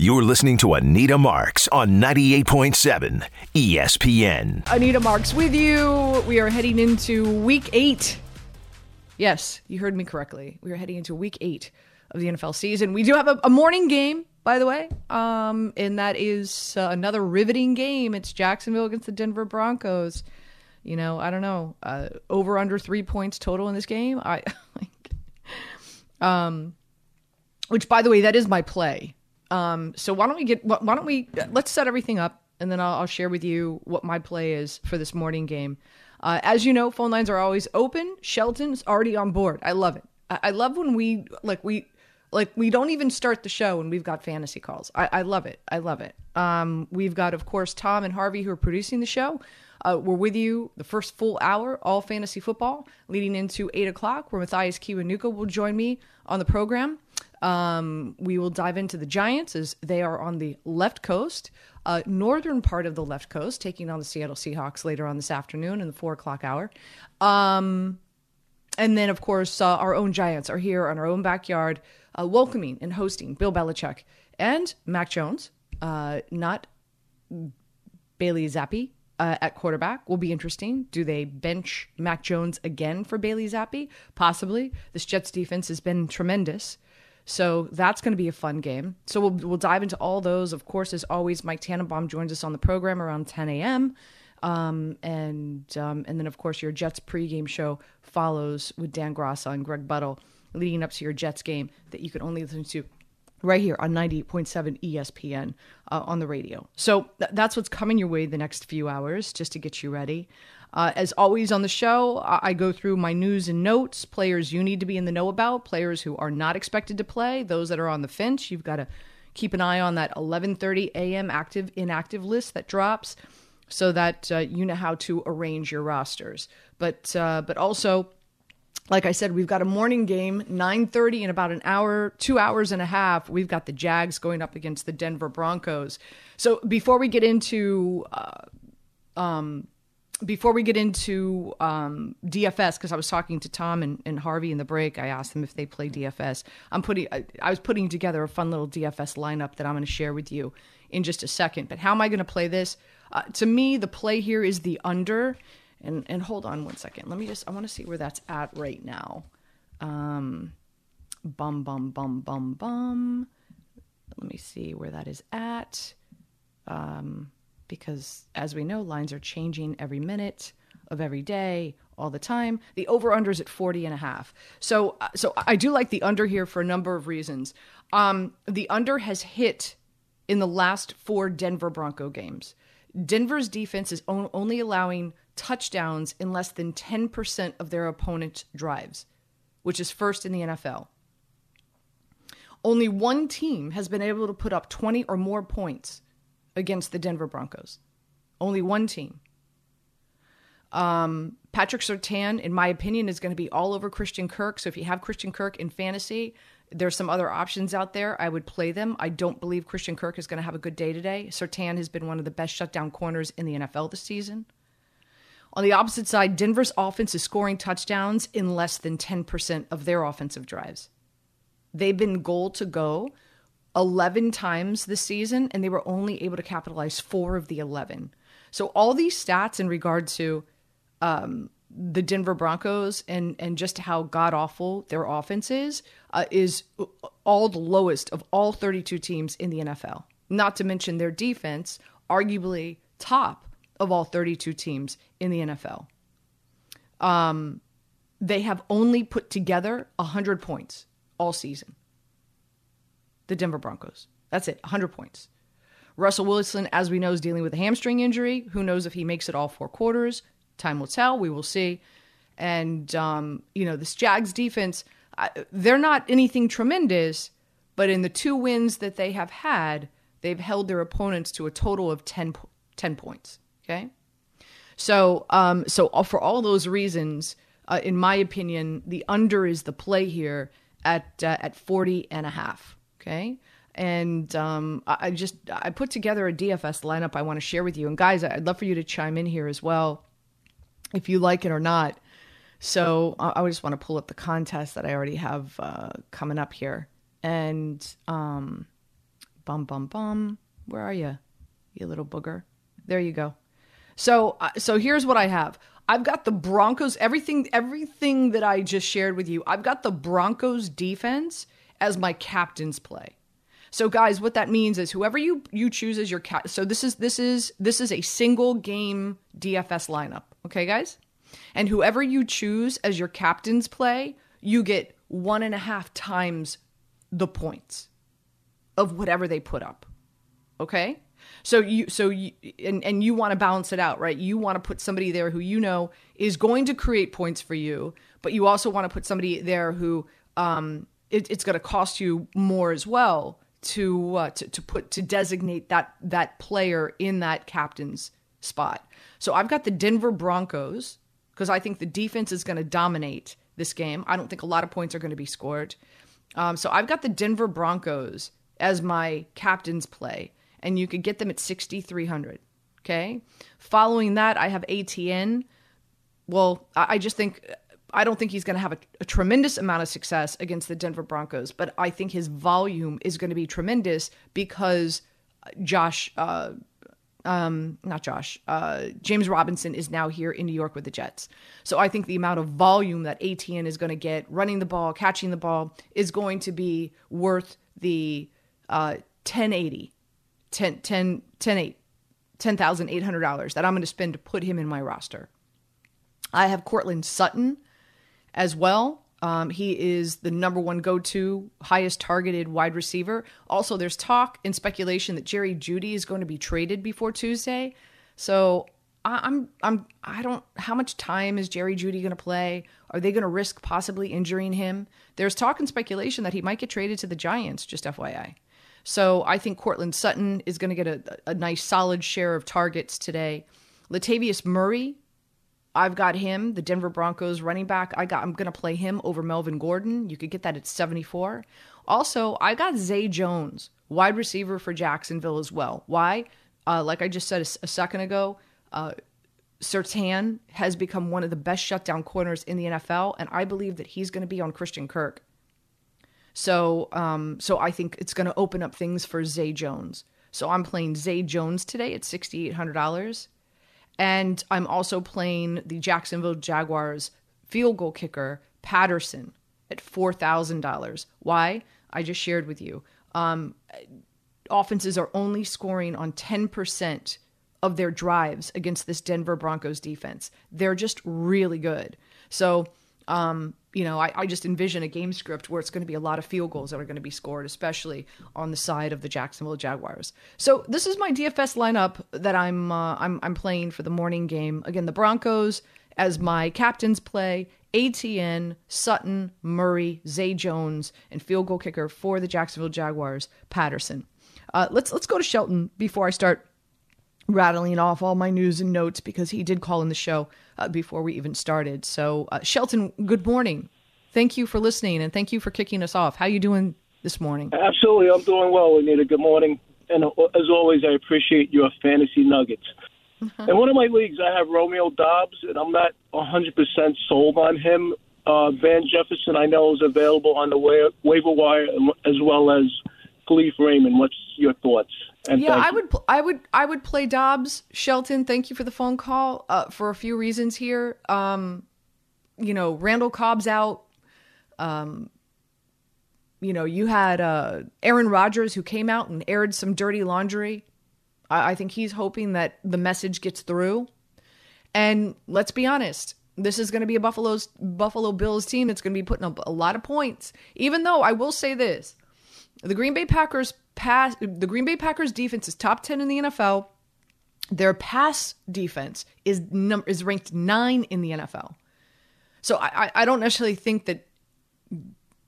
You're listening to Anita Marks on 98.7 ESPN. Anita Marks with you. We are heading into week eight. Yes, you heard me correctly. We are heading into week eight of the NFL season. We do have a, a morning game, by the way, um, and that is uh, another riveting game. It's Jacksonville against the Denver Broncos. You know, I don't know, uh, over under three points total in this game. I like, um, which by the way, that is my play. Um, so why don't we get why don't we let's set everything up and then I'll, I'll share with you what my play is for this morning game. Uh, as you know, phone lines are always open. Shelton's already on board. I love it. I, I love when we like we like we don't even start the show and we've got fantasy calls. I, I love it. I love it. Um, we've got of course Tom and Harvey who are producing the show. Uh, we're with you the first full hour, all fantasy football, leading into eight o'clock, where Mathias Kiwanuka will join me on the program. Um, we will dive into the Giants as they are on the left coast, uh, northern part of the left coast, taking on the Seattle Seahawks later on this afternoon in the four o'clock hour. Um, and then, of course, uh, our own Giants are here on our own backyard, uh, welcoming and hosting Bill Belichick and Mac Jones, uh, not Bailey Zappe. Uh, at quarterback will be interesting. Do they bench Mac Jones again for Bailey Zappe? Possibly. This Jets defense has been tremendous. So that's going to be a fun game. So we'll, we'll dive into all those. Of course, as always, Mike Tannenbaum joins us on the program around 10 a.m. Um, and um, and then of course your Jets pregame show follows with Dan Graca and Greg Buttle leading up to your Jets game that you can only listen to right here on 98.7 ESPN uh, on the radio. So th- that's what's coming your way the next few hours just to get you ready. Uh, as always on the show, I go through my news and notes, players you need to be in the know about, players who are not expected to play, those that are on the fence. You've got to keep an eye on that 11:30 a.m. active inactive list that drops, so that uh, you know how to arrange your rosters. But uh, but also, like I said, we've got a morning game, 9:30 in about an hour, two hours and a half. We've got the Jags going up against the Denver Broncos. So before we get into uh, um, before we get into um, DFS, because I was talking to Tom and, and, Harvey in the break, I asked them if they play DFS. I'm putting, I, I was putting together a fun little DFS lineup that I'm going to share with you in just a second. But how am I going to play this? Uh, to me, the play here is the under. And and hold on one second. Let me just. I want to see where that's at right now. Um, bum bum bum bum bum. Let me see where that is at. Um because as we know, lines are changing every minute of every day, all the time. The over under is at 40 and a half. So, uh, so I do like the under here for a number of reasons. Um, the under has hit in the last four Denver Bronco games. Denver's defense is on, only allowing touchdowns in less than 10% of their opponent's drives, which is first in the NFL. Only one team has been able to put up 20 or more points against the Denver Broncos. Only one team. Um, Patrick Surtain, in my opinion, is going to be all over Christian Kirk. So if you have Christian Kirk in fantasy, there's some other options out there. I would play them. I don't believe Christian Kirk is going to have a good day today. Surtain has been one of the best shutdown corners in the NFL this season. On the opposite side, Denver's offense is scoring touchdowns in less than 10% of their offensive drives. They've been goal to go 11 times this season, and they were only able to capitalize four of the 11. So, all these stats in regard to um, the Denver Broncos and, and just how god awful their offense is, uh, is all the lowest of all 32 teams in the NFL. Not to mention their defense, arguably top of all 32 teams in the NFL. Um, they have only put together 100 points all season the Denver Broncos. That's it, 100 points. Russell Wilson, as we know, is dealing with a hamstring injury. Who knows if he makes it all four quarters? Time will tell. We will see. And, um, you know, this Jags defense, they're not anything tremendous, but in the two wins that they have had, they've held their opponents to a total of 10, 10 points. Okay. So, um, so for all those reasons, uh, in my opinion, the under is the play here at uh, at 40 and a half. Okay. And um, I just I put together a DFS lineup I want to share with you. And guys, I'd love for you to chime in here as well, if you like it or not. So I just want to pull up the contest that I already have uh, coming up here, and um, Bum, bum, bum. Where are you, you little booger? There you go. So, uh, so here's what I have. I've got the Broncos. Everything, everything that I just shared with you. I've got the Broncos defense as my captain's play. So, guys, what that means is whoever you you choose as your cat. So this is this is this is a single game DFS lineup. Okay, guys, and whoever you choose as your captain's play, you get one and a half times the points of whatever they put up. Okay. So you so you and, and you want to balance it out, right? You want to put somebody there who you know is going to create points for you, but you also want to put somebody there who um it, it's going to cost you more as well to, uh, to to put to designate that that player in that captain's spot. So I've got the Denver Broncos because I think the defense is going to dominate this game. I don't think a lot of points are going to be scored. Um, so I've got the Denver Broncos as my captain's play, and you could get them at 6,300. Okay. Following that, I have Etienne. Well, I, I just think I don't think he's going to have a, a, tremendous amount of success against the Denver Broncos, but I think his volume is going to be tremendous because Josh, uh, um, not Josh, uh, James Robinson is now here in New York with the Jets. So I think the amount of volume that Etienne is going to get running the ball, catching the ball, is going to be worth the uh, 1080, 10, 10, 10, 8, $10,800 that I'm going to spend to put him in my roster. I have Courtland Sutton as well. Um, he is the number one go to, highest targeted wide receiver. Also, there's talk and speculation that Jerry Jeudy is going to be traded before Tuesday. So I, I'm I'm I don't how much time is Jerry Jeudy going to play? Are they going to risk possibly injuring him? There's talk and speculation that he might get traded to the Giants. Just FYI. So I think Courtland Sutton is going to get a, a nice solid share of targets today. Latavius Murray I've got him, the Denver Broncos running back. I got I'm going to play him over Melvin Gordon. You could get that at 74. Also, I got Zay Jones, wide receiver for Jacksonville as well. Why? Uh, like I just said a, a second ago, uh, Surtain has become one of the best shutdown corners in the NFL, and I believe that he's going to be on Christian Kirk. So, um, so I think it's going to open up things for Zay Jones. So I'm playing Zay Jones today at sixty eight hundred dollars. And I'm also playing the Jacksonville Jaguars field goal kicker, Patterson, at $4,000. Why? I just shared with you. Um, offenses are only scoring on 10% of their drives against this Denver Broncos defense. They're just really good. So um, you know, I, I, just envision a game script where it's going to be a lot of field goals that are going to be scored, especially on the side of the Jacksonville Jaguars. So this is my DFS lineup that I'm uh, I'm I'm playing for the morning game. Again, the Broncos as my captains play. Etienne, Sutton, Murray, Zay Jones, and field goal kicker for the Jacksonville Jaguars, Patterson. Uh, let's let's go to Shelton before I start rattling off all my news and notes because he did call in the show uh, before we even started. So, uh, Shelton, good morning. Thank you for listening and thank you for kicking us off. How you doing this morning? Absolutely, I'm doing well, Anita. Good morning, and uh, as always, I appreciate your fantasy nuggets. In one of my leagues, I have Romeo Doubs, and I'm not 100% sold on him. Uh, Van Jefferson, I know, is available on the wa- waiver wire, as well as Kalif Raymond. What's your thoughts? And yeah, I would, I would, I would play Doubs. Shelton, thank you for the phone call. Uh, for a few reasons here, um, you know, Randall Cobb's out. Um, you know, you had uh, Aaron Rodgers who came out and aired some dirty laundry. I, I think he's hoping that the message gets through. And let's be honest, this is going to be a Buffalo's Buffalo Bills team that's going to be putting up a lot of points. Even though I will say this, the Green Bay Packers pass the Green Bay Packers defense is top 10 in the NFL. Their pass defense is num- is ranked 9 in the NFL. So I I don't necessarily think that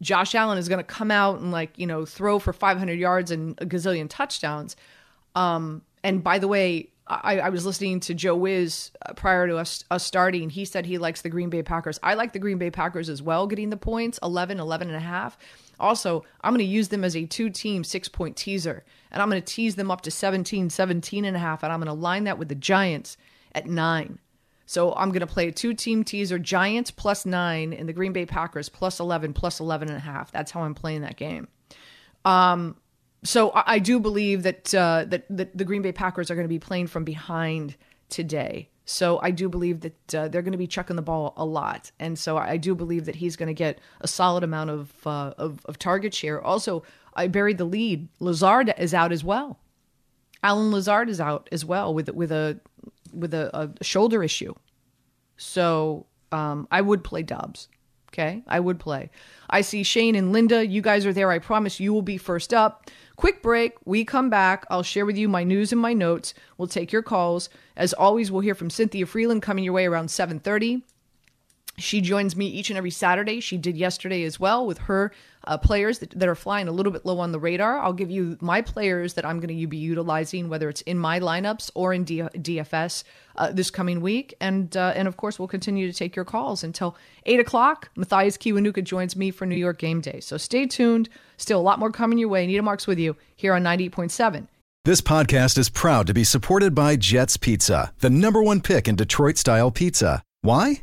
Josh Allen is going to come out and like, you know, throw for 500 yards and a gazillion touchdowns. Um and by the way, I, I, was listening to Joe Wiz uh, prior to us, us starting. He said he likes the Green Bay Packers. I like the Green Bay Packers as well, getting the points 11, 11 and a half. Also, I'm going to use them as a two team six point teaser, and I'm going to tease them up to 17, 17 and a half, and I'm going to line that with the Giants at nine. So I'm going to play a two team teaser Giants plus nine and the Green Bay Packers plus 11, plus 11 and a half. That's how I'm playing that game. Um, so I, I do believe that, uh, that that the Green Bay Packers are going to be playing from behind today. So I do believe that uh, they're going to be chucking the ball a lot, and so I do believe that he's going to get a solid amount of, uh, of of target share. Also, I buried the lead. Lazard is out as well. Allen Lazard is out as well with with a with a, a shoulder issue. So um, I would play Doubs. Okay, I would play. I see Shane and Linda. You guys are there. I promise you will be first up. Quick break. We come back. I'll share with you my news and my notes. We'll take your calls. As always, we'll hear from Cynthia Frelund coming your way around 7:30. She joins me each and every Saturday. She did yesterday as well with her uh, players that, that, are flying a little bit low on the radar. I'll give you my players that I'm going to be utilizing, whether it's in my lineups or in D- DFS uh, this coming week. And uh, and of course, we'll continue to take your calls until 8 o'clock. Mathias Kiwanuka joins me for New York Game Day. So stay tuned. Still a lot more coming your way. Nita Marks with you here on 98.7. This podcast is proud to be supported by Jets Pizza, the number one pick in Detroit style pizza. Why?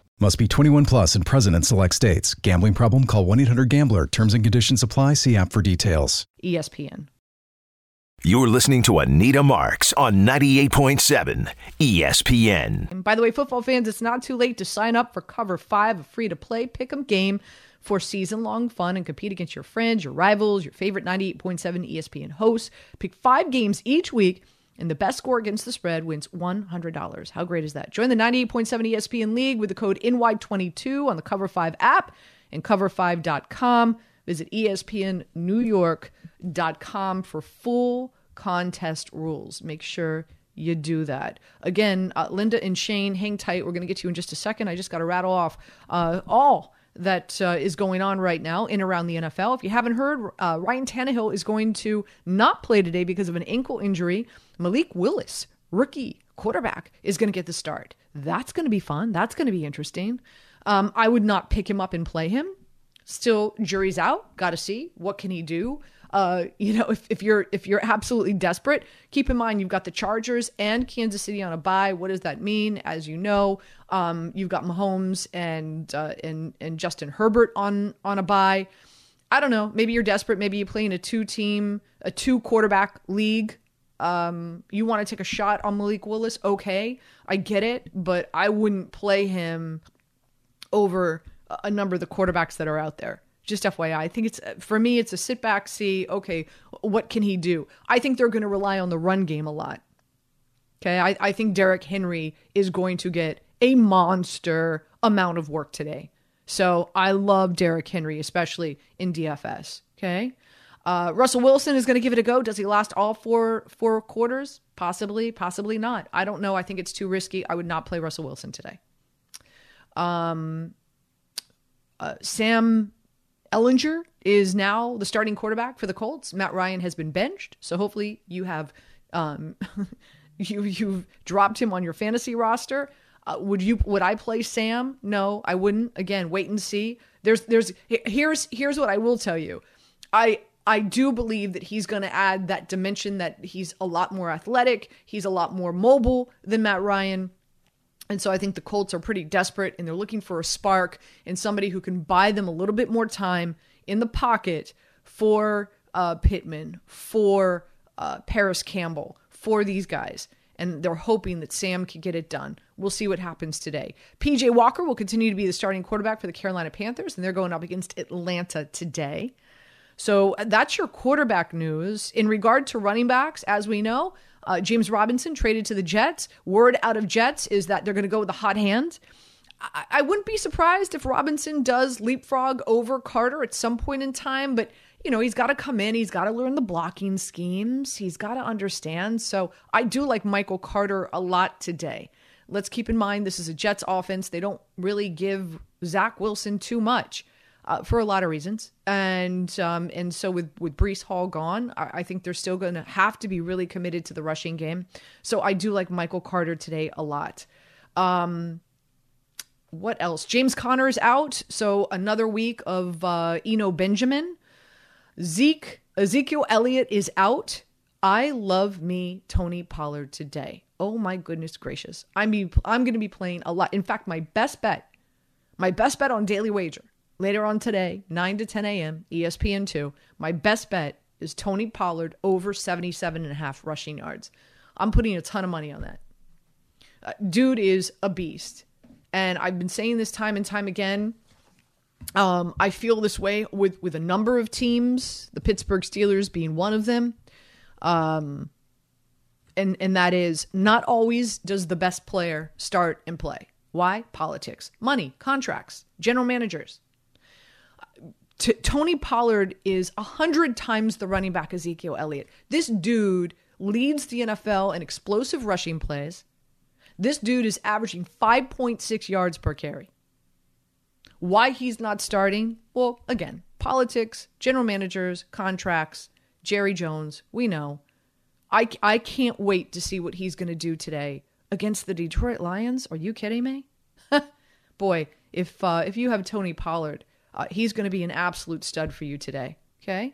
Must be 21 plus and present in select states. Gambling problem? Call 1 800 GAMBLER. Terms and conditions apply. See app for details. ESPN. You're listening to Anita Marks on 98.7 ESPN. And by the way, football fans, it's not too late to sign up for Cover 5, a free to play pick 'em game for season long fun and compete against your friends, your rivals, your favorite 98.7 ESPN hosts. Pick five games each week and the best score against the spread wins $100. How great is that? Join the 98.7 ESPN League with the code NY22 on the Cover 5 app and cover5.com. Visit espnnewyork.com for full contest rules. Make sure you do that. Again, uh, Linda and Shane, hang tight. We're going to get to you in just a second. I just got to rattle off uh, all that uh, is going on right now in around the NFL. If you haven't heard, uh, Ryan Tannehill is going to not play today because of an ankle injury. Malik Willis, rookie quarterback, is going to get the start. That's going to be fun. That's going to be interesting. Um, I would not pick him up and play him. Still, jury's out. Got to see what can he do. Uh, you know, if, if you're if you're absolutely desperate, keep in mind you've got the Chargers and Kansas City on a bye. What does that mean? As you know, um, you've got Mahomes and uh, and and Justin Herbert on on a bye. I don't know. Maybe you're desperate. Maybe you play in a two team, a two quarterback league. Um, you want to take a shot on Malik Willis? Okay, I get it, but I wouldn't play him over a number of the quarterbacks that are out there just FYI. I think it's for me, it's a sit back, see, okay, what can he do? I think they're going to rely on the run game a lot. Okay, I, I think Derrick Henry is going to get a monster amount of work today. So I love Derrick Henry, especially in DFS. Okay. Uh, Russell Wilson is going to give it a go. Does he last all four four quarters? Possibly, possibly not. I don't know. I think it's too risky. I would not play Russell Wilson today. Um, uh, Sam Ehlinger is now the starting quarterback for the Colts. Matt Ryan has been benched, so hopefully you have um, you you've dropped him on your fantasy roster. Uh, would you would I play Sam? No, I wouldn't. Again, wait and see. There's there's here's here's what I will tell you. I I do believe that he's going to add that dimension that he's a lot more athletic, he's a lot more mobile than Matt Ryan. And so I think the Colts are pretty desperate and they're looking for a spark and somebody who can buy them a little bit more time in the pocket for uh, Pittman, for uh, Parris Campbell, for these guys. And they're hoping that Sam can get it done. We'll see what happens today. PJ Walker will continue to be the starting quarterback for the Carolina Panthers, and they're going up against Atlanta today. So uh, that's your quarterback news. In regard to running backs, as we know, Uh, James Robinson traded to the Jets. Word out of Jets is that they're going to go with a hot hand. I, I wouldn't be surprised if Robinson does leapfrog over Carter at some point in time, but you know, he's got to come in, he's got to learn the blocking schemes, he's got to understand. So I do like Michael Carter a lot today. Let's keep in mind this is a Jets offense. They don't really give Zach Wilson too much. Uh, for a lot of reasons, and um, and so with with Breece Hall gone, I, I think they're still going to have to be really committed to the rushing game. So I do like Michael Carter today a lot. Um, what else? James Conner is out, so another week of uh, Eno Benjamin. Zeke Ezekiel Elliott is out. I love me Tony Pollard today. Oh my goodness gracious! I'm be, I'm going to be playing a lot. In fact, my best bet, my best bet on Daily Wager later on today, 9 to 10 a.m. ESPN two. My best bet is Tony Pollard over 77 and a half rushing yards. I'm putting a ton of money on that. Uh, dude is a beast. And I've been saying this time and time again. Um, I feel this way with with a number of teams, the Pittsburgh Steelers being one of them. Um, and and that is not always does the best player start and play. Why? Politics, money, contracts, general managers. T- Tony Pollard is a hundred times the running back Ezekiel Elliott. This dude leads the NFL in explosive rushing plays. This dude is averaging 5.6 yards per carry. Why he's not starting? Well, again, politics, general managers, contracts, Jerry Jones, we know. I, I can't wait to see what he's going to do today against the Detroit Lions. Are you kidding me? Boy, if uh, if you have Tony Pollard, uh, he's going to be an absolute stud for you today. Okay.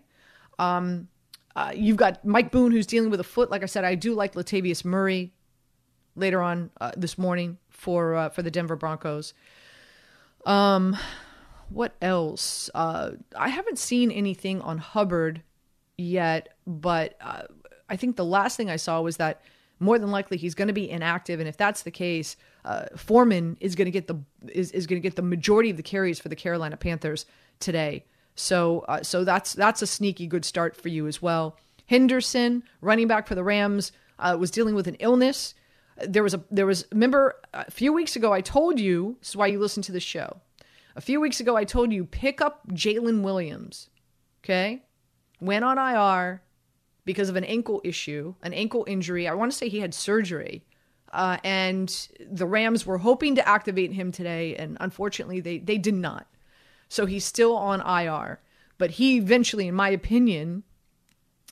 Um, uh, you've got Mike Boone who's dealing with a foot. Like I said, I do like Latavius Murray later on uh, this morning for uh, for the Denver Broncos. Um, what else? Uh, I haven't seen anything on Hubbard yet, but uh, I think the last thing I saw was that more than likely he's going to be inactive, and if that's the case, uh, Foreman is going to get the is, is going to get the majority of the carries for the Carolina Panthers today. So uh, so that's that's a sneaky good start for you as well. Henderson, running back for the Rams, uh, was dealing with an illness there was a there was remember a few weeks ago I told you this is why you listen to the show. A few weeks ago I told you pick up Jalen Williams. Okay, went on IR because of an ankle issue, an ankle injury. I want to say he had surgery. Uh, and the Rams were hoping to activate him today, and unfortunately, they, they did not. So he's still on IR. But he eventually, in my opinion,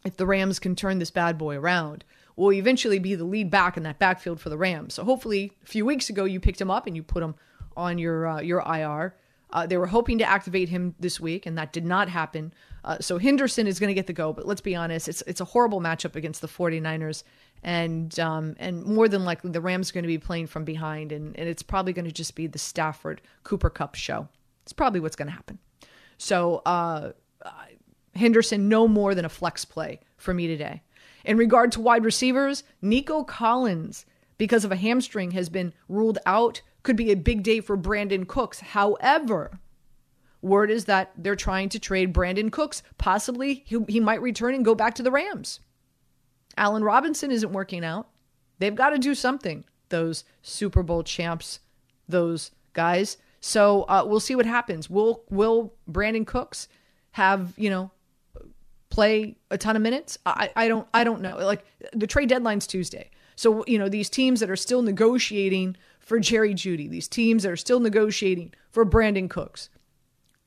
if the Rams can turn this bad boy around, will eventually be the lead back in that backfield for the Rams. So hopefully, a few weeks ago you picked him up and you put him on your uh, your IR. Uh, they were hoping to activate him this week, and that did not happen. Uh, so Henderson is going to get the go, but let's be honest, it's it's a horrible matchup against the 49ers, and um, and more than likely the Rams are going to be playing from behind, and, and it's probably going to just be the Stafford Cooper Kupp show. It's probably what's going to happen. So uh, Henderson, no more than a flex play for me today. In regard to wide receivers, Nico Collins, because of a hamstring, has been ruled out. Could be a big day for Brandin Cooks. However, word is that they're trying to trade Brandin Cooks. Possibly he, he might return and go back to the Rams. Allen Robinson isn't working out. They've got to do something, those Super Bowl champs, those guys. So uh, we'll see what happens. Will will Brandin Cooks have you know play a ton of minutes? I, I don't I don't know. Like the trade deadline's Tuesday. So, you know, these teams that are still negotiating for Jerry Jeudy, these teams that are still negotiating for Brandin Cooks.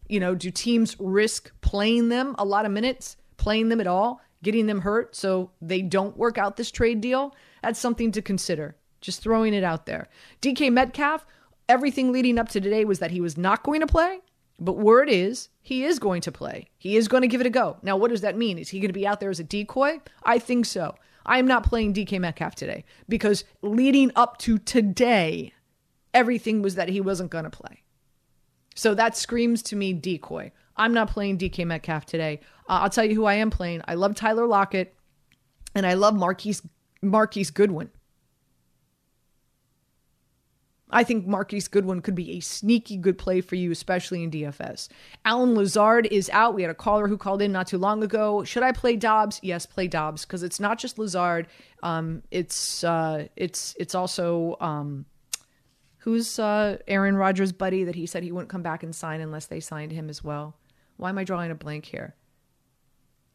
You know, do teams risk playing them a lot of minutes, playing them at all, getting them hurt so they don't work out this trade deal? That's something to consider. Just throwing it out there. DK Metcalf, everything leading up to today was that he was not going to play. But word is he is going to play. He is going to give it a go. Now, what does that mean? Is he going to be out there as a decoy? I think so. I am not playing DK Metcalf today because leading up to today, everything was that he wasn't going to play. So that screams to me decoy. I'm not playing DK Metcalf today. Uh, I'll tell you who I am playing. I love Tyler Lockett and I love Marquise Marquise Goodwin. I think Marquise Goodwin could be a sneaky good play for you, especially in DFS. Allen Lazard is out. We had a caller who called in not too long ago. Should I play Doubs? Yes, play Doubs because it's not just Lazard. Um, it's uh, it's it's also um, who's uh, Aaron Rodgers' buddy that he said he wouldn't come back and sign unless they signed him as well. Why am I drawing a blank here?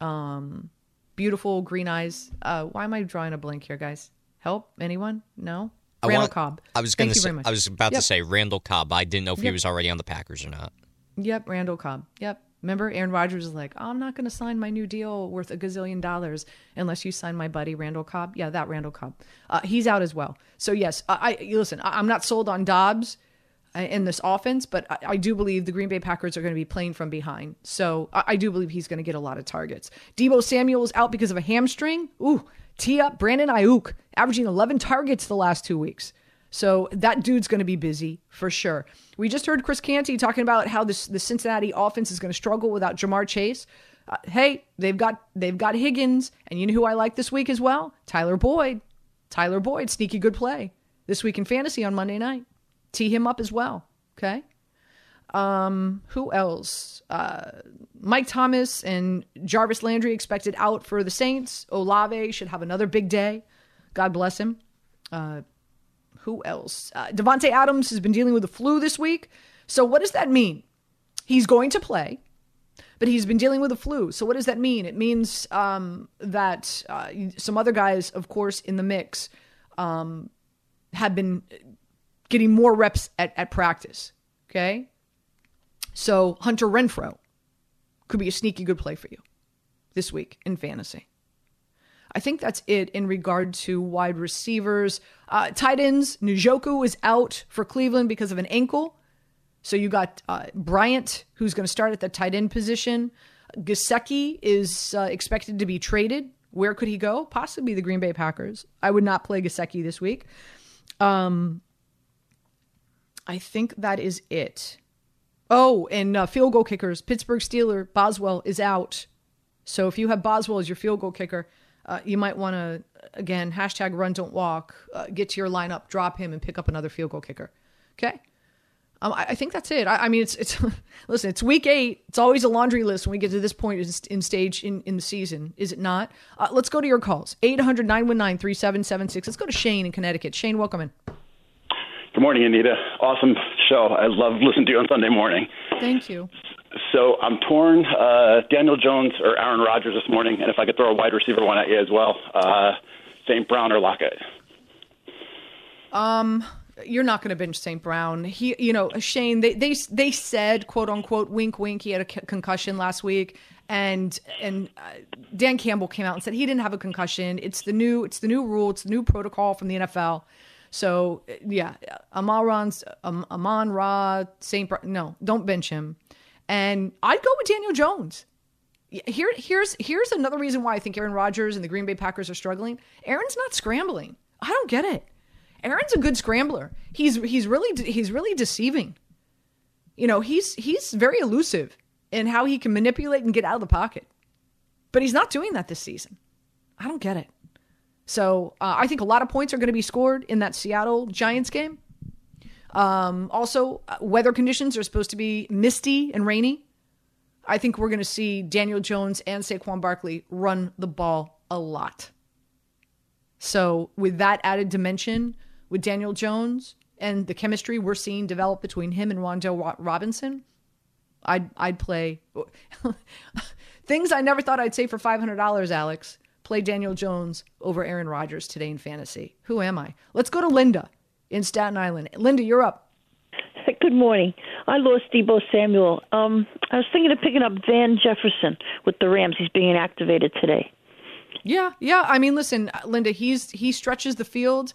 Um, beautiful green eyes. Uh, why am I drawing a blank here, guys? Help anyone? No. I Randall want- Cobb. I was going to say. I was about Yep. to say Randall Cobb. I didn't know if he was already on the Packers or not. Yep, Randall Cobb. Yep. Remember, Aaron Rodgers is like, I'm not going to sign my new deal worth a gazillion dollars unless you sign my buddy Randall Cobb. Yeah, that Randall Cobb. Uh, he's out as well. So yes, I, I listen. I, I'm not sold on Doubs in this offense, but I, I do believe the Green Bay Packers are going to be playing from behind. So I, I do believe he's going to get a lot of targets. Deebo Samuel is out because of a hamstring. Ooh, tee up Brandon Aiyuk, averaging 11 targets the last two weeks. So that dude's going to be busy for sure. We just heard Chris Canty talking about how this the Cincinnati offense is going to struggle without Ja'Marr Chase. Uh, hey, they've got they've got Higgins, and you know who I like this week as well? Tyler Boyd. Tyler Boyd, sneaky good play this week in fantasy on Monday night. Tee him up as well. Okay. Um, who else? Uh, Mike Thomas and Jarvis Landry expected out for the Saints. Olave should have another big day. God bless him. Uh, who else? Uh, Davante Adams has been dealing with the flu this week. So what does that mean? He's going to play, but he's been dealing with the flu. So what does that mean? It means um, that uh, some other guys, of course, in the mix, um, have been getting more reps at, at practice. Okay, so Hunter Renfrow could be a sneaky good play for you this week in fantasy. I think that's it in regard to wide receivers. Uh, tight ends, Njoku is out for Cleveland because of an ankle. So you got uh, Bryant, who's going to start at the tight end position. Gesicki is uh, expected to be traded. Where could he go? Possibly the Green Bay Packers. I would not play Gesicki this week. Um, I think that is it. Oh, and uh, field goal kickers. Pittsburgh Steeler, Boswell is out. So if you have Boswell as your field goal kicker, uh, you might want to, again, hashtag run, don't walk, uh, get to your lineup, drop him, and pick up another field goal kicker. Okay? Um, I, I think that's it. I, I mean, it's, it's listen, it's week eight. It's always a laundry list when we get to this point in, in stage in, in the season, is it not? Uh, let's go to your calls 800 919 3776. Let's go to Shane in Connecticut. Shane, welcome in. Good morning, Anita. Awesome show. I love listening to you on Sunday morning. Thank you. So I'm torn. Uh, Daniel Jones or Aaron Rodgers this morning, and if I could throw a wide receiver one at you as well, uh, St. Brown or Lockett. Um, you're not going to bench St. Brown. He, you know, Shane. They they they said, quote unquote, wink wink. He had a c- concussion last week, and and uh, Dan Campbell came out and said he didn't have a concussion. It's the new it's the new rule. It's the new protocol from the NFL. So uh, yeah, Amon um, Amon Ra St. Brown. No, don't bench him. And I'd go with Daniel Jones. Here, here's here's another reason why I think Aaron Rodgers and the Green Bay Packers are struggling. Aaron's not scrambling. I don't get it. Aaron's a good scrambler. He's he's really he's really deceiving. You know, he's he's very elusive in how he can manipulate and get out of the pocket. But he's not doing that this season. I don't get it. So uh, I think a lot of points are going to be scored in that Seattle Giants game. Um, also, uh, weather conditions are supposed to be misty and rainy. I think we're going to see Daniel Jones and Saquon Barkley run the ball a lot. So, with that added dimension, with Daniel Jones and the chemistry we're seeing develop between him and Wando Ro- Robinson, I'd I'd play things I never thought I'd say for five hundred dollars. Alex, play Daniel Jones over Aaron Rodgers today in fantasy. Who am I? Let's go to Linda in Staten Island. Linda, you're up. Good morning. I lost Deebo Samuel. Um, I was thinking of picking up Van Jefferson with the Rams. He's being activated today. Yeah, yeah. I mean, listen, Linda, he's he stretches the field.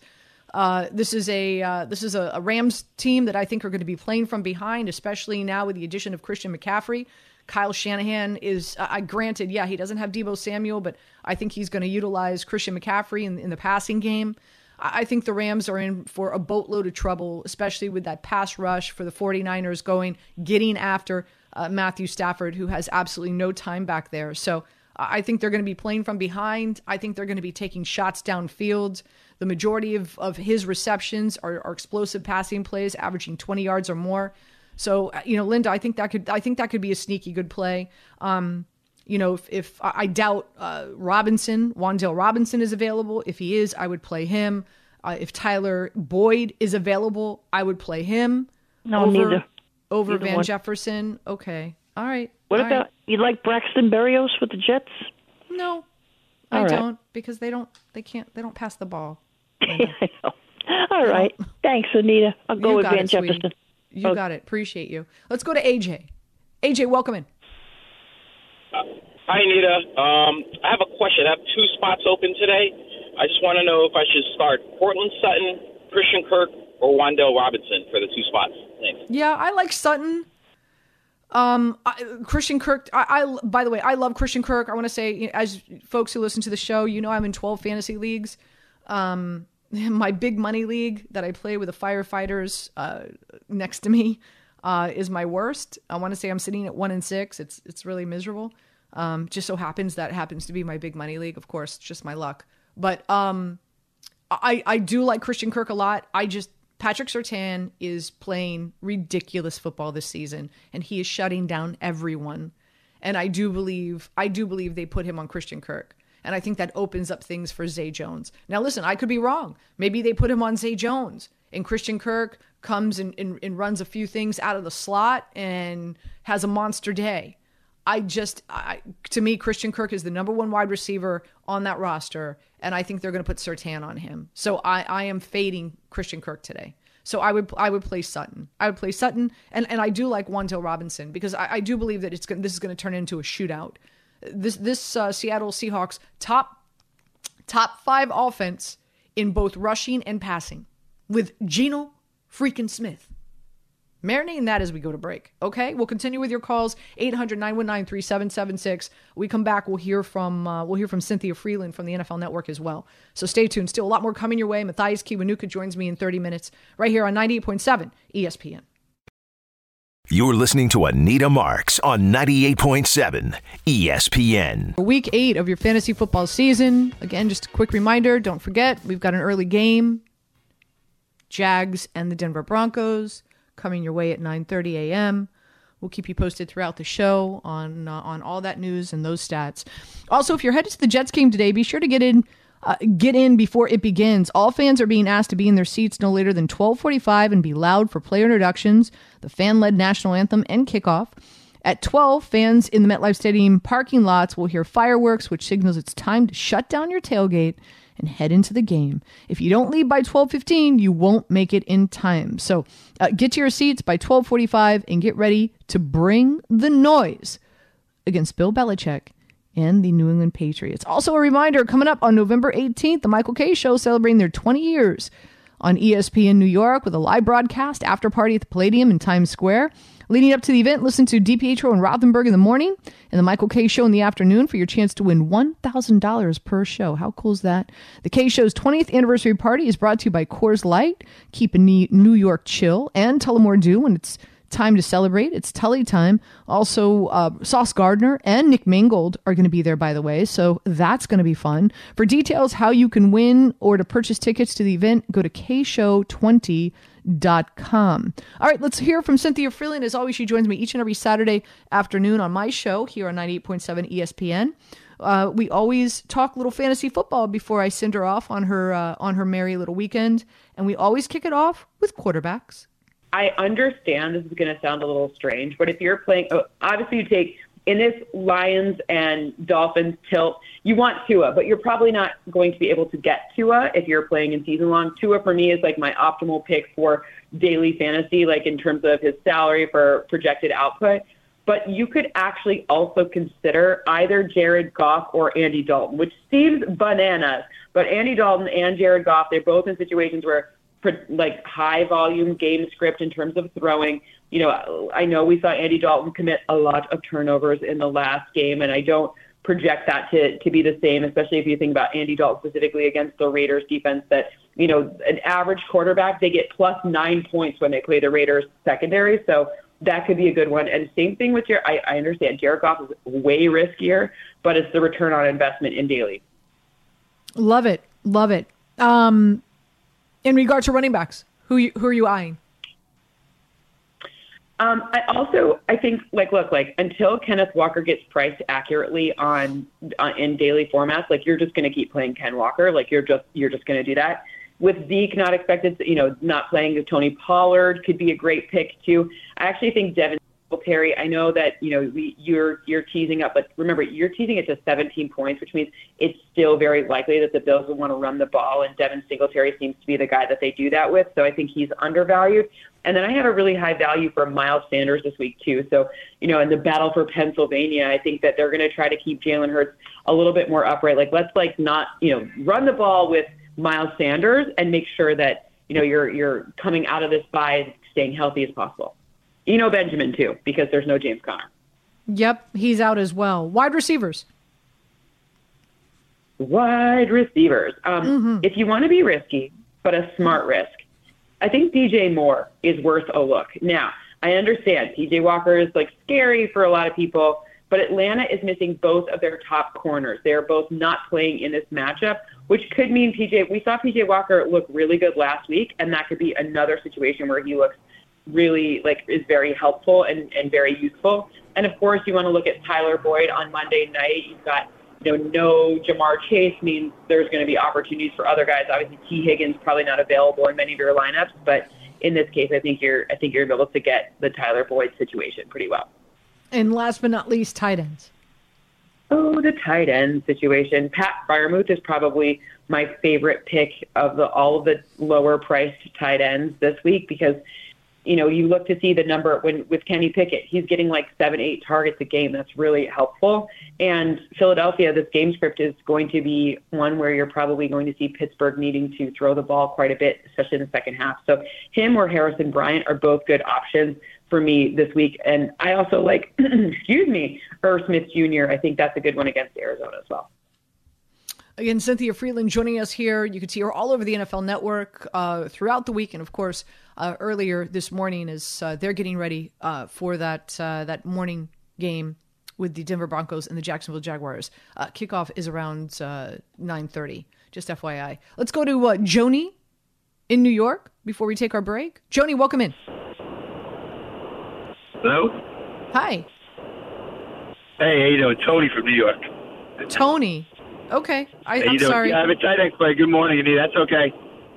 Uh, this is a uh, this is a, a Rams team that I think are going to be playing from behind, especially now with the addition of Christian McCaffrey. Kyle Shanahan is, uh, I granted, yeah, he doesn't have Deebo Samuel, but I think he's going to utilize Christian McCaffrey in, in the passing game. I I think the Rams are in for a boatload of trouble, especially with that pass rush for the 49ers going, getting after uh, Matthew Stafford, who has absolutely no time back there. So I think they're going to be playing from behind. I think they're going to be taking shots downfield. The majority of, of his receptions are, are explosive passing plays, averaging 20 yards or more. So, uh, you know, Linda, I think that could I think that could be a sneaky good play. Um, you know, if, if I doubt uh, Robinson, Wan'Dale Robinson is available. If he is, I would play him. Uh, if Tyler Boyd is available, I would play him. No, over, neither. Over Neither Van one. Jefferson. Okay. All right. What All about right. you like Braxton Berrios with the Jets? No, I All right. don't because they don't they can't they don't pass the ball. I know. All right. Thanks, Anita. I'll go You with Van it, sweetie. Jefferson. You Oh. got it. Appreciate you. Let's go to AJ. AJ, welcome in. Hi, Anita. Um, I have a question. I have two spots open today. I just want to know if I should start Portland Sutton, Christian Kirk, or Wan'Dale Robinson for the two spots. Thanks. Yeah, I like Sutton. Um, I, Christian Kirk. I, I, by the way, I love Christian Kirk. I want to say, you know, as folks who listen to the show, you know, I'm in 12 fantasy leagues. Um, my big money league that I play with the firefighters uh, next to me uh, is my worst. I want to say I'm sitting at one and six. It's it's really miserable. Um, just so happens that happens to be my big money league. Of course, it's just my luck. But um, I I do like Christian Kirk a lot. I just Patrick Surtain is playing ridiculous football this season, and he is shutting down everyone. And I do believe I do believe they put him on Christian Kirk. And I think that opens up things for Zay Jones. Now, listen, I could be wrong. Maybe they put him on Zay Jones, and Christian Kirk comes and, and, and runs a few things out of the slot and has a monster day. I just, I, to me, Christian Kirk is the number one wide receiver on that roster, and I think they're going to put Surtain on him. So I, I am fading Christian Kirk today. So I would, I would play Sutton. I would play Sutton, and, and I do like Wan'Dale Robinson because I, I do believe that it's this is going to turn into a shootout. This, this uh, Seattle Seahawks top, top five offense in both rushing and passing with Geno freaking Smith. Marinating that as we go to break. Okay, we'll continue with your calls 800-919-3776. We come back, we'll hear from uh, we'll hear from Cynthia Frelund from the NFL Network as well. So stay tuned. Still a lot more coming your way. Mathias Kiwanuka joins me in 30 minutes right here on 98.7 ESPN. You're listening to Anita Marks on 98.7 ESPN. Week eight of your fantasy football season. Again, just a quick reminder: don't forget we've got an early game. Jags and the Denver Broncos coming your way at 9:30 a.m. We'll keep you posted throughout the show on uh, on all that news and those stats. Also, if you're headed to the Jets game today, be sure to get in uh, get in before it begins. All fans are being asked to be in their seats no later than 12:45 and be loud for player introductions, the fan-led national anthem, and kickoff. At 12, fans in the MetLife Stadium parking lots will hear fireworks, which signals it's time to shut down your tailgate and head into the game. If you don't leave by 12:15, you won't make it in time. So, uh, get to your seats by 12:45 and get ready to bring the noise against Bill Belichick and the New England Patriots. Also, a reminder coming up on November 18th, the Michael Kay Show celebrating their 20 years on ESPN New York with a live broadcast after party at the Palladium in Times Square. Leading up to the event, listen to DiPietro and Rothenberg in the morning and the Michael Kay Show in the afternoon for your chance to win $1,000 per show. How cool is that? The K Show's 20th anniversary party is brought to you by Coors Light. Keep a New York chill and Tullamore Dew when it's time to celebrate. It's Tully time. Also, uh, Sauce Gardner and Nick Mangold are going to be there, by the way. So that's going to be fun. For details how you can win or to purchase tickets to the event, go to kshow20.com. All right, let's hear from Cynthia Frelund. As always, she joins me each and every Saturday afternoon on my show here on 98.7 ESPN. Uh, we always talk little fantasy football before I send her off on her uh, on her merry little weekend, and we always kick it off with quarterbacks. I understand this is going to sound a little strange, but if you're playing, oh, obviously you take in this Lions and Dolphins tilt, you want Tua, but you're probably not going to be able to get Tua if you're playing in season long. Tua for me is like my optimal pick for daily fantasy, like in terms of his salary for projected output. But you could actually also consider either Jared Goff or Andy Dalton, which seems bananas. But Andy Dalton and Jared Goff, they're both in situations where like high volume game script in terms of throwing. You know, I know we saw Andy Dalton commit a lot of turnovers in the last game, and I don't project that to, to be the same, especially if you think about Andy Dalton specifically against the Raiders defense that, you know, an average quarterback, they get plus nine points when they play the Raiders secondary. So that could be a good one. And same thing with your, I, I understand Jared Goff is way riskier, but it's the return on investment in daily. Love it. Love it. Um, in regard to running backs, who who are you eyeing? Um, I also I think like look like until Kenneth Walker gets priced accurately on, on in daily formats, like you're just going to keep playing Ken Walker, like you're just you're just going to do that. With Zeke not expected, you know, not playing Tony Pollard could be a great pick too. I actually think Devin Terry. I know that you know we, you're you're teasing up, but remember you're teasing it to 17 points, which means it's still very likely that the Bills will want to run the ball, and Devin Singletary seems to be the guy that they do that with. So I think he's undervalued. And then I have a really high value for Miles Sanders this week too. So you know, in the battle for Pennsylvania, I think that they're going to try to keep Jalen Hurts a little bit more upright. Like let's like not you know run the ball with Miles Sanders and make sure that you know you're you're coming out of this by staying healthy as possible. Eno Benjamin too, because there's no James Conner. Yep, he's out as well. Wide receivers. Wide receivers. Um, mm-hmm. If you want to be risky, but a smart risk, I think DJ Moore is worth a look. Now, I understand PJ Walker is like scary for a lot of people, but Atlanta is missing both of their top corners. They are both not playing in this matchup, which could mean PJ. We saw PJ Walker look really good last week, and that could be another situation where he looks really like is very helpful and, and very useful. And of course, you want to look at Tyler Boyd on Monday night. You've got you know no Ja'Marr Chase means there's going to be opportunities for other guys. Obviously, Tee Higgins probably not available in many of your lineups, but in this case, I think you're I think you're able to get the Tyler Boyd situation pretty well. And last but not least, tight ends. Oh, the tight end situation. Pat Freiermuth is probably my favorite pick of the all of the lower priced tight ends this week because you know, you look to see the number when with Kenny Pickett, he's getting like seven, eight targets a game. That's really helpful. And Philadelphia, this game script is going to be one where you're probably going to see Pittsburgh needing to throw the ball quite a bit, especially in the second half. So him or Harrison Bryant are both good options for me this week. And I also like, excuse me, Irv Smith Jr. I think that's a good one against Arizona as well. Again, Cynthia Frelund joining us here. You can see her all over the NFL Network uh, throughout the week, and of course, uh, earlier this morning as uh, they're getting ready uh, for that uh, that morning game with the Denver Broncos and the Jacksonville Jaguars. Uh, kickoff is around nine thirty. Just FYI. Let's go to Joni in New York before we take our break. Joni, welcome in. Hello. Hi. Hey, how you doing? Tony from New York. Tony. Okay. I, am sorry. I have a tight end question. Good morning, Anita. That's okay.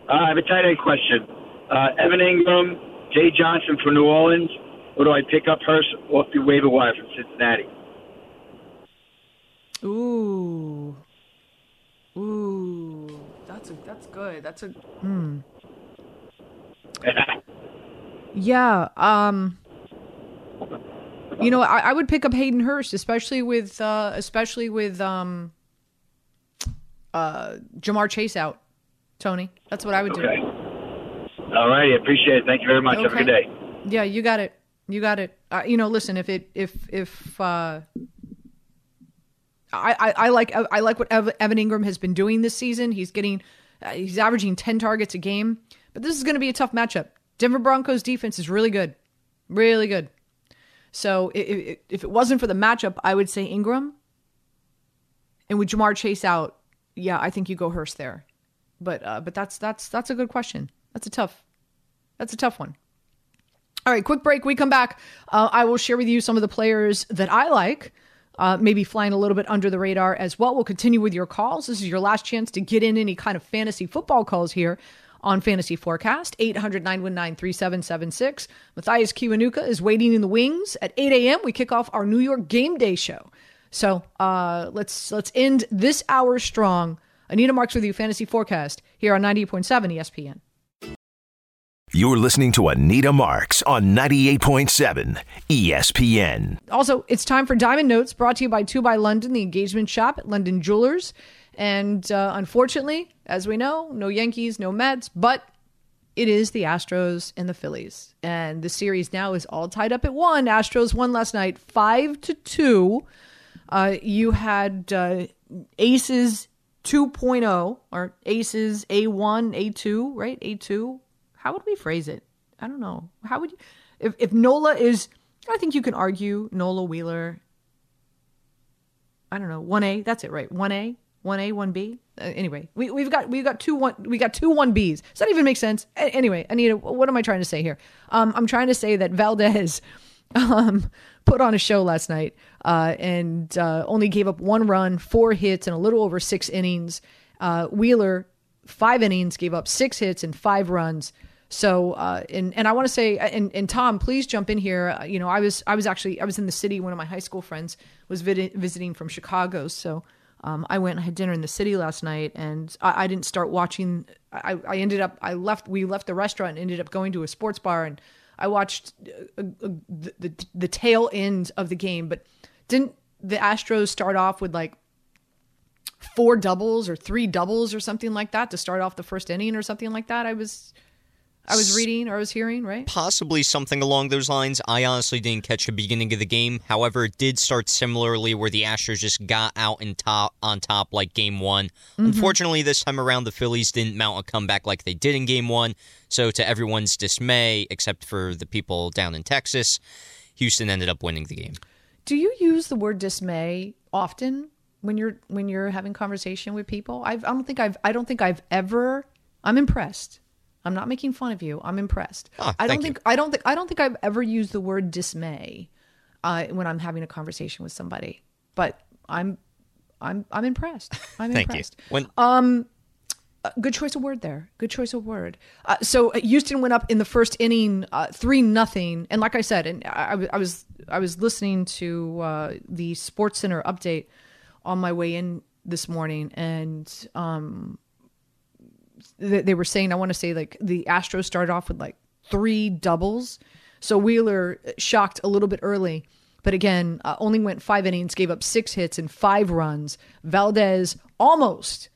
Uh, I have a tight end question. Uh, Evan Engram, Jay Johnson from New Orleans, or do I pick up Hurst off the waiver wire from Cincinnati? Ooh. Ooh. That's a, that's good. That's a hmm. yeah. Um. You know, I, I would pick up Hayden Hurst, especially with uh, especially with um uh, Ja'Marr Chase out. Tony, that's what I would do. All righty, appreciate it. Thank you very much. Okay. Have a good day. Yeah, you got it. You got it. Uh, you know, listen, if it if if uh, I, I, I like I like what Evan Engram has been doing this season. He's getting uh, he's averaging ten targets a game, but this is going to be a tough matchup. Denver Broncos defense is really good, really good. So if, if it wasn't for the matchup, I would say Engram. And with Ja'Marr Chase out, yeah, I think you go Hurst there. But uh, but that's that's that's a good question. That's a tough that's a tough one. All right, quick break. We come back. Uh, I will share with you some of the players that I like. Uh, maybe flying a little bit under the radar as well. We'll continue with your calls. This is your last chance to get in any kind of fantasy football calls here on Fantasy Forecast. 800 919 3776. Mathias Kiwanuka is waiting in the wings. At 8 a.m., we kick off our New York Game Day show. So uh, let's let's end this hour strong. Anita Marks with you, Fantasy Forecast, here on 98.7 ESPN. You're listening to Anita Marks on 98.7 ESPN. Also, it's time for Diamond Notes, brought to you by 2 by London, the engagement shop at London Jewelers. And uh, unfortunately, as we know, no Yankees, no Mets, but it is the Astros and the Phillies. And the series now is all tied up at one. Astros won last night 5 to 2 uh, you had uh, Aces 2.0 or Aces A1, A2, right? A2. How would we phrase it? I don't know. How would you? If if Nola is, I think you can argue Nola Wheeler. I don't know, one A. That's it, right? One A, one A, one B. Uh, anyway, we we've got we've got two one we got two one Bs. Does that even make sense? A- anyway, Anita, what am I trying to say here? Um, I'm trying to say that Valdez um, put on a show last night uh, and uh, only gave up one run, four hits, and a little over six innings. Uh, Wheeler, five innings, gave up six hits and five runs. So, uh, and and I want to say, and, and Tom, please jump in here. Uh, you know, I was I was actually I was in the city. One of my high school friends was vid- visiting from Chicago, so um, I went and had dinner in the city last night, and I, I didn't start watching. I, I ended up I left. We left the restaurant and ended up going to a sports bar, and I watched uh, uh, the, the the tail end of the game. But didn't the Astros start off with like four doubles or three doubles or something like that to start off the first inning or something like that? I was I was reading or I was hearing, right? Possibly something along those lines. I honestly didn't catch the beginning of the game. However, it did start similarly where the Astros just got out in top on top like game one. Mm-hmm. Unfortunately, this time around the Phillies didn't mount a comeback like they did in game one. So to everyone's dismay, except for the people down in Texas, Houston ended up winning the game. Do you use the word dismay often when you're when you're having conversation with people? I've, I don't think I've I don't think I've ever. I'm impressed. I'm not making fun of you. I'm impressed. Ah, I don't thank you. think I don't think I don't think I've ever used the word dismay uh, when I'm having a conversation with somebody. But I'm I'm I'm impressed. I'm Thank impressed. you. When Uh, good choice of word there. Good choice of word. Uh, so uh, Houston went up in the first inning, uh, three nothing. And like I said, and I, I was I was listening to uh, the Sports Center update on my way in this morning, and um, they, they were saying I want to say like the Astros started off with like three doubles, so Wheeler shocked a little bit early. But again, uh, only went five innings, gave up six hits and five runs. Valdez almost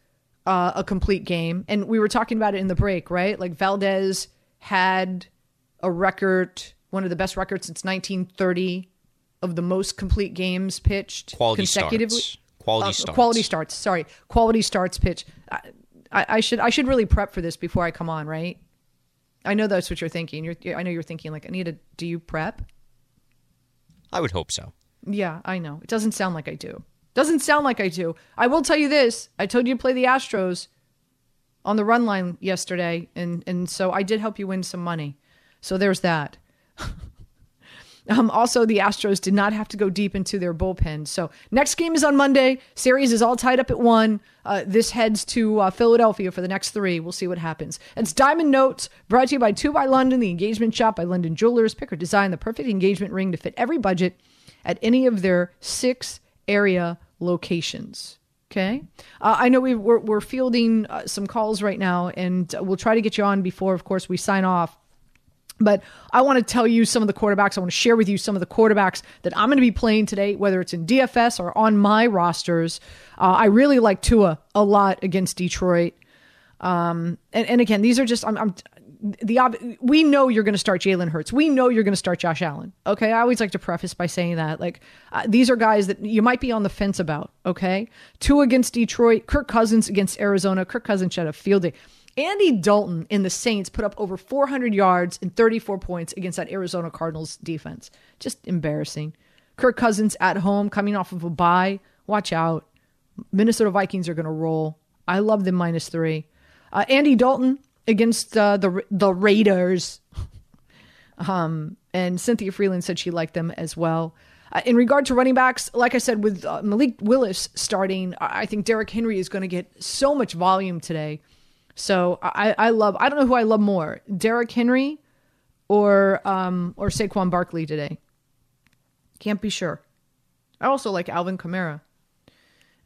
uh, a complete game. And we were talking about it in the break, right? Like Valdez had a record, one of the best records since 1930 of the most complete games pitched Quality consecutively. starts. Quality Uh, starts. Quality starts. Sorry, quality starts pitch. I, I, should I should really prep for this before I come on, right? I know that's what you're thinking. You're, I know you're thinking like, Anita, do you prep? I would hope so. Yeah, I know. It doesn't sound like I do. Doesn't sound like I do. I will tell you this. I told you to play the Astros on the run line yesterday, and, and so I did help you win some money. So there's that. um, also, the Astros did not have to go deep into their bullpen. So next game is on Monday. Series is all tied up at one. Uh, this heads to uh, Philadelphia for the next three. We'll see what happens. It's Diamond Notes, brought to you by Two by London, the engagement shop by London Jewelers. Pick or design the perfect engagement ring to fit every budget at any of their six area locations. Okay. Uh, I know we, we're, we're fielding uh, some calls right now, and we'll try to get you on before, of course, we sign off. But I want to tell you some of the quarterbacks. I want to share with you some of the quarterbacks that I'm going to be playing today, whether it's in DFS or on my rosters. Uh, I really like Tua a lot against Detroit. Um, and, and again, these are just, I'm, I'm the ob- we know you're going to start Jalen Hurts. We know you're going to start Josh Allen. Okay, I always like to preface by saying that like uh, these are guys that you might be on the fence about. Okay, two against Detroit, Kirk Cousins against Arizona. Kirk Cousins had a field day. Andy Dalton in the Saints put up over 400 yards and 34 points against that Arizona Cardinals defense. Just embarrassing. Kirk Cousins at home, coming off of a bye. Watch out. Minnesota Vikings are going to roll. I love them minus three. Uh, Andy Dalton against uh, the the Raiders. um, and Cynthia Frelund said she liked them as well. Uh, in regard to running backs, like I said, with uh, Malik Willis starting, I think Derrick Henry is going to get so much volume today. So I, I love. I don't know who I love more, Derrick Henry or um, or Saquon Barkley today. Can't be sure. I also like Alvin Kamara,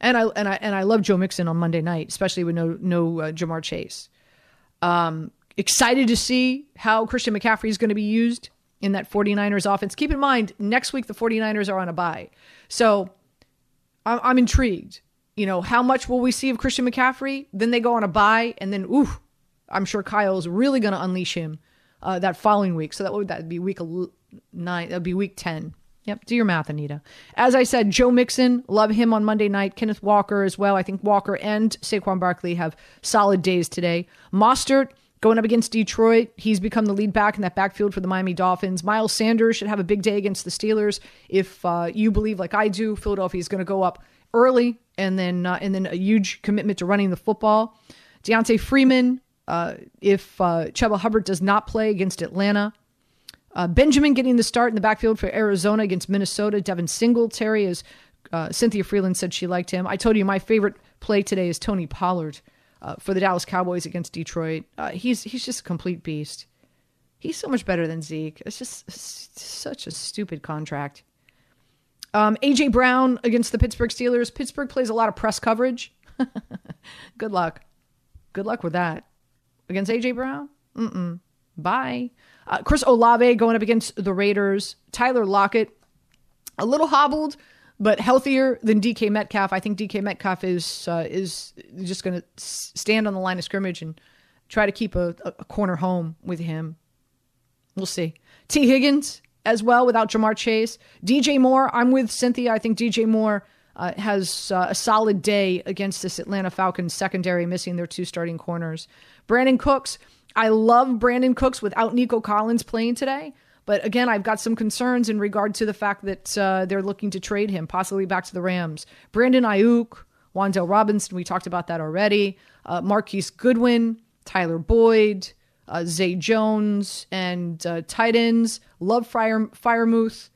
and I and I and I love Joe Mixon on Monday night, especially with no no uh, Ja'Marr Chase. Um, excited to see how Christian McCaffrey is going to be used in that 49ers offense. Keep in mind, next week the 49ers are on a bye. So I'm, I'm intrigued. You know, how much will we see of Christian McCaffrey? Then they go on a bye, and then, ooh, I'm sure Kyle's really going to unleash him uh, that following week. So that would that be week nine. That'd be week 10. Yep, do your math, Anita. As I said, Joe Mixon, love him on Monday night. Kenneth Walker as well. I think Walker and Saquon Barkley have solid days today. Mostert Going up against Detroit, he's become the lead back in that backfield for the Miami Dolphins. Miles Sanders should have a big day against the Steelers. If uh, you believe, like I do, Philadelphia is going to go up early and then uh, and then a huge commitment to running the football. D'Onta Foreman, uh, if uh, Chuba Hubbard does not play against Atlanta. Uh, Benjamin getting the start in the backfield for Arizona against Minnesota. Devin Singletary, as uh, Cynthia Frelund said she liked him. I told you my favorite play today is Tony Pollard uh, for the Dallas Cowboys against Detroit. Uh, he's he's just a complete beast. He's so much better than Zeke. It's just it's such a stupid contract. Um, AJ Brown against the Pittsburgh Steelers. Pittsburgh plays a lot of press coverage. Good luck. Good luck with that. Against AJ Brown? Mm-mm. Bye. Uh, Chris Olave going up against the Raiders. Tyler Lockett, a little hobbled, but healthier than DK Metcalf. I think DK Metcalf is uh, is just going to stand on the line of scrimmage and try to keep a, a, corner home with him. We'll see. T. Higgins as well without Ja'Marr Chase. DJ Moore, I'm with Cynthia. I think DJ Moore uh, has uh, a solid day against this Atlanta Falcons secondary, missing their two starting corners. Brandin Cooks, I love Brandin Cooks without Nico Collins playing today. But again, I've got some concerns in regard to the fact that uh, they're looking to trade him, possibly back to the Rams. Brandon Aiyuk, Wan'Dale Robinson, we talked about that already. Uh, Marquise Goodwin, Tyler Boyd, uh, Zay Jones, and uh, tight ends. Love Fire, Freiermuth,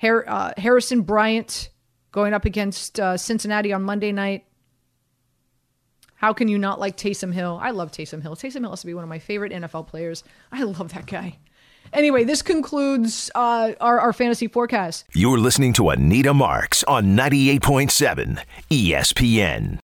Har- uh, Harrison Bryant going up against uh, Cincinnati on Monday night. How can you not like Taysom Hill? I love Taysom Hill. Taysom Hill has to be one of my favorite NFL players. I love that guy. Anyway, this concludes uh, our, our fantasy forecast. You're listening to Anita Marks on 98.7 ESPN.